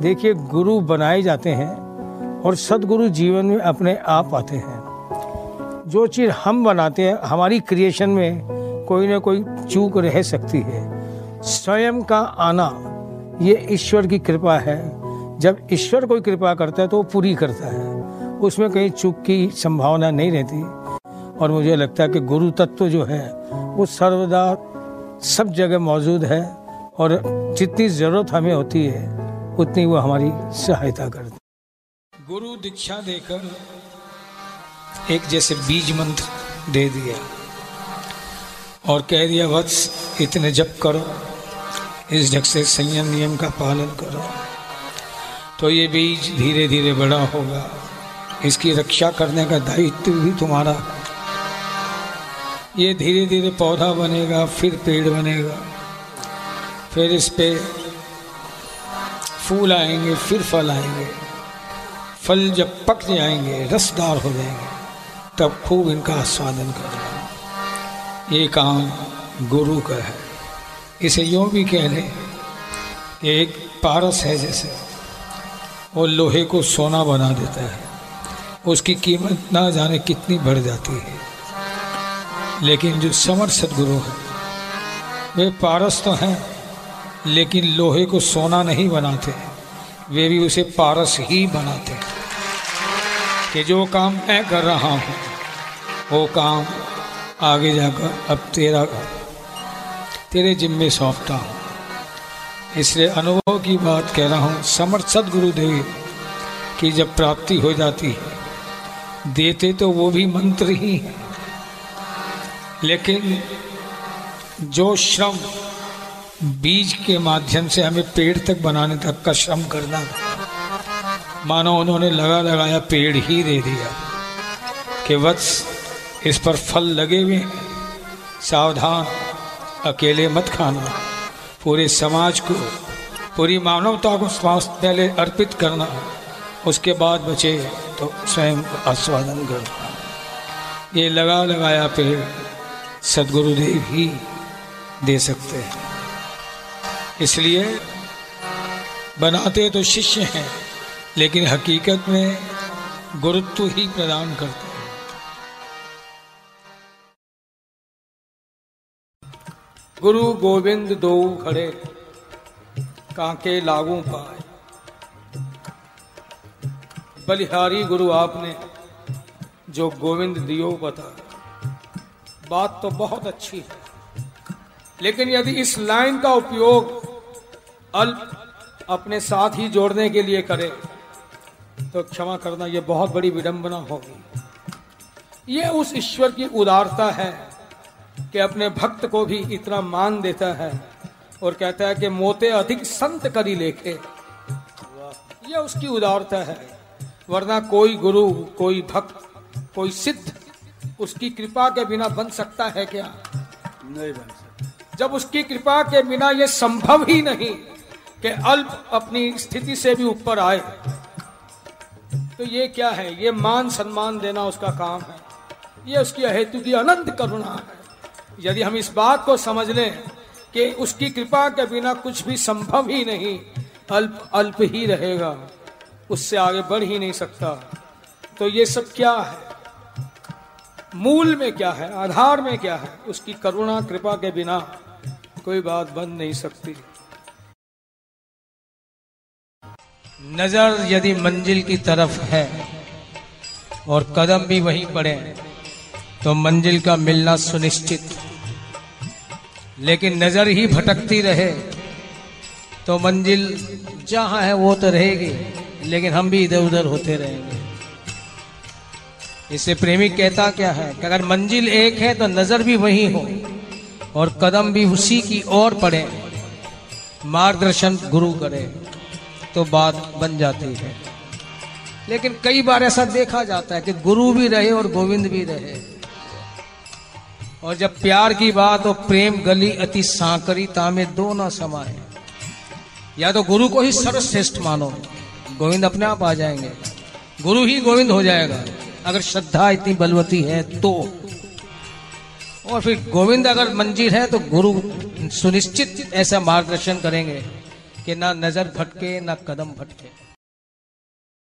देखिए, गुरु बनाए जाते हैं और सदगुरु जीवन में अपने आप आते हैं। जो चीज़ हम बनाते हैं, हमारी क्रिएशन में कोई ना कोई चूक रह सकती है। स्वयं का आना, ये ईश्वर की कृपा है। जब ईश्वर कोई कृपा करता है तो वो पूरी करता है। उसमें कहीं चूक की संभावना नहीं रहती। और मुझे लगता है कि गुरु तत्व जो है, वो सर्वदा सब जगह मौजूद है और जितनी ज़रूरत हमें होती है उतनी वो हमारी सहायता करती गुरु दीक्षा देकर एक जैसे बीज मंत्र दे दिया और कह दिया वत्स इतने जप करो, इस ढंग से संयम नियम का पालन करो तो ये बीज धीरे धीरे बड़ा होगा। इसकी रक्षा करने का दायित्व भी तुम्हारा ये धीरे धीरे पौधा बनेगा, फिर पेड़ बनेगा, फिर इस पे फूल आएँगे, फिर फल आएँगे। फल जब पक जाएँगे, रसदार हो जाएँगे, तब खूब इनका आस्वादन करना। ये काम गुरु का है। इसे यूँ भी कह लें, कि एक पारस है जैसे। वो लोहे को सोना बना देता है। उसकी कीमत ना जाने कितनी बढ़ जाती है। लेकिन जो समर सदगुरु है, वे पारस तो हैं। लेकिन लोहे को सोना नहीं बनाते वे भी उसे पारस ही बनाते कि जो काम मैं कर रहा हूँ, वो काम आगे जाकर अब तेरा तेरे जिम्मे सौंपता हूँ। इसलिए अनुभव की बात कह रहा हूँ, समर्थ सदगुरुदेव, की जब प्राप्ति हो जाती है, देते तो वो भी मंत्र ही हैं। लेकिन जो श्रम बीज के माध्यम से हमें पेड़ तक बनाने तक का श्रम करना। मानो उन्होंने लगा लगाया, पेड़ ही दे दिया। कि वत्स इस पर फल लगे हुए सावधान, अकेले मत खाना। पूरे समाज को, पूरी मानवता को स्वास्थ्य पहले अर्पित करना। उसके बाद बचे तो स्वयं आस्वादन करना। ये लगा लगाया पेड़ सदगुरुदेव ही दे सकते हैं। इसलिए बनाते तो शिष्य हैं, लेकिन हकीकत में गुरुत्व ही प्रदान करते हैं। गुरु गोविंद दो खड़े, कांके लागू पाए। बलिहारी गुरु आपने जो गोविंद दियो बता बात तो बहुत अच्छी है, लेकिन यदि इस लाइन का उपयोग अल्प अपने साथ ही जोड़ने के लिए करे तो क्षमा करना यह बहुत बड़ी विडंबना होगी। ये उस ईश्वर की उदारता है कि अपने भक्त को भी इतना मान देता है और कहता है कि मोते अधिक संत करी लेखे। यह उसकी उदारता है वरना कोई गुरु कोई भक्त कोई सिद्ध उसकी कृपा के बिना बन सकता है क्या? नहीं बन सकता। जब उसकी कृपा के बिना यह संभव ही नहीं कि अल्प अपनी स्थिति से भी ऊपर आए। तो ये क्या है? ये मान सम्मान देना उसका काम है। ये उसकी अहेतु की अनंत करुणा है। यदि हम इस बात को समझ लें कि उसकी कृपा के बिना कुछ भी संभव ही नहीं, अल्प अल्प ही रहेगा। उससे आगे बढ़ ही नहीं सकता। तो ये सब क्या है? मूल में क्या है? आधार में क्या है? उसकी करुणा, कृपा के बिना कोई बात बन नहीं सकती। नज़र यदि मंजिल की तरफ़ है और कदम भी वहीं पड़े तो मंजिल का मिलना सुनिश्चित। लेकिन नज़र ही भटकती रहे तो मंजिल जहाँ है वो तो रहेगी, लेकिन हम भी इधर उधर होते रहेंगे। इसे प्रेमी कहता क्या है कि अगर मंजिल एक है तो नज़र भी वही हो और कदम भी उसी की ओर पड़े। मार्गदर्शन गुरु करे। तो बात बन जाती है। लेकिन कई बार ऐसा देखा जाता है कि गुरु भी रहे और गोविंद भी रहे। और जब प्यार की बात हो प्रेम गली अति सांकरिता में दो ना समाये। या तो गुरु को ही सर्वश्रेष्ठ मानो, गोविंद अपने आप आ जाएँगे। गुरु ही गोविंद हो जाएगा, अगर श्रद्धा इतनी बलवती है तो। और फिर गोविंद अगर मंजिल है तो गुरु सुनिश्चित ऐसा मार्गदर्शन करेंगे। कि ना नज़र भटके ना कदम भटके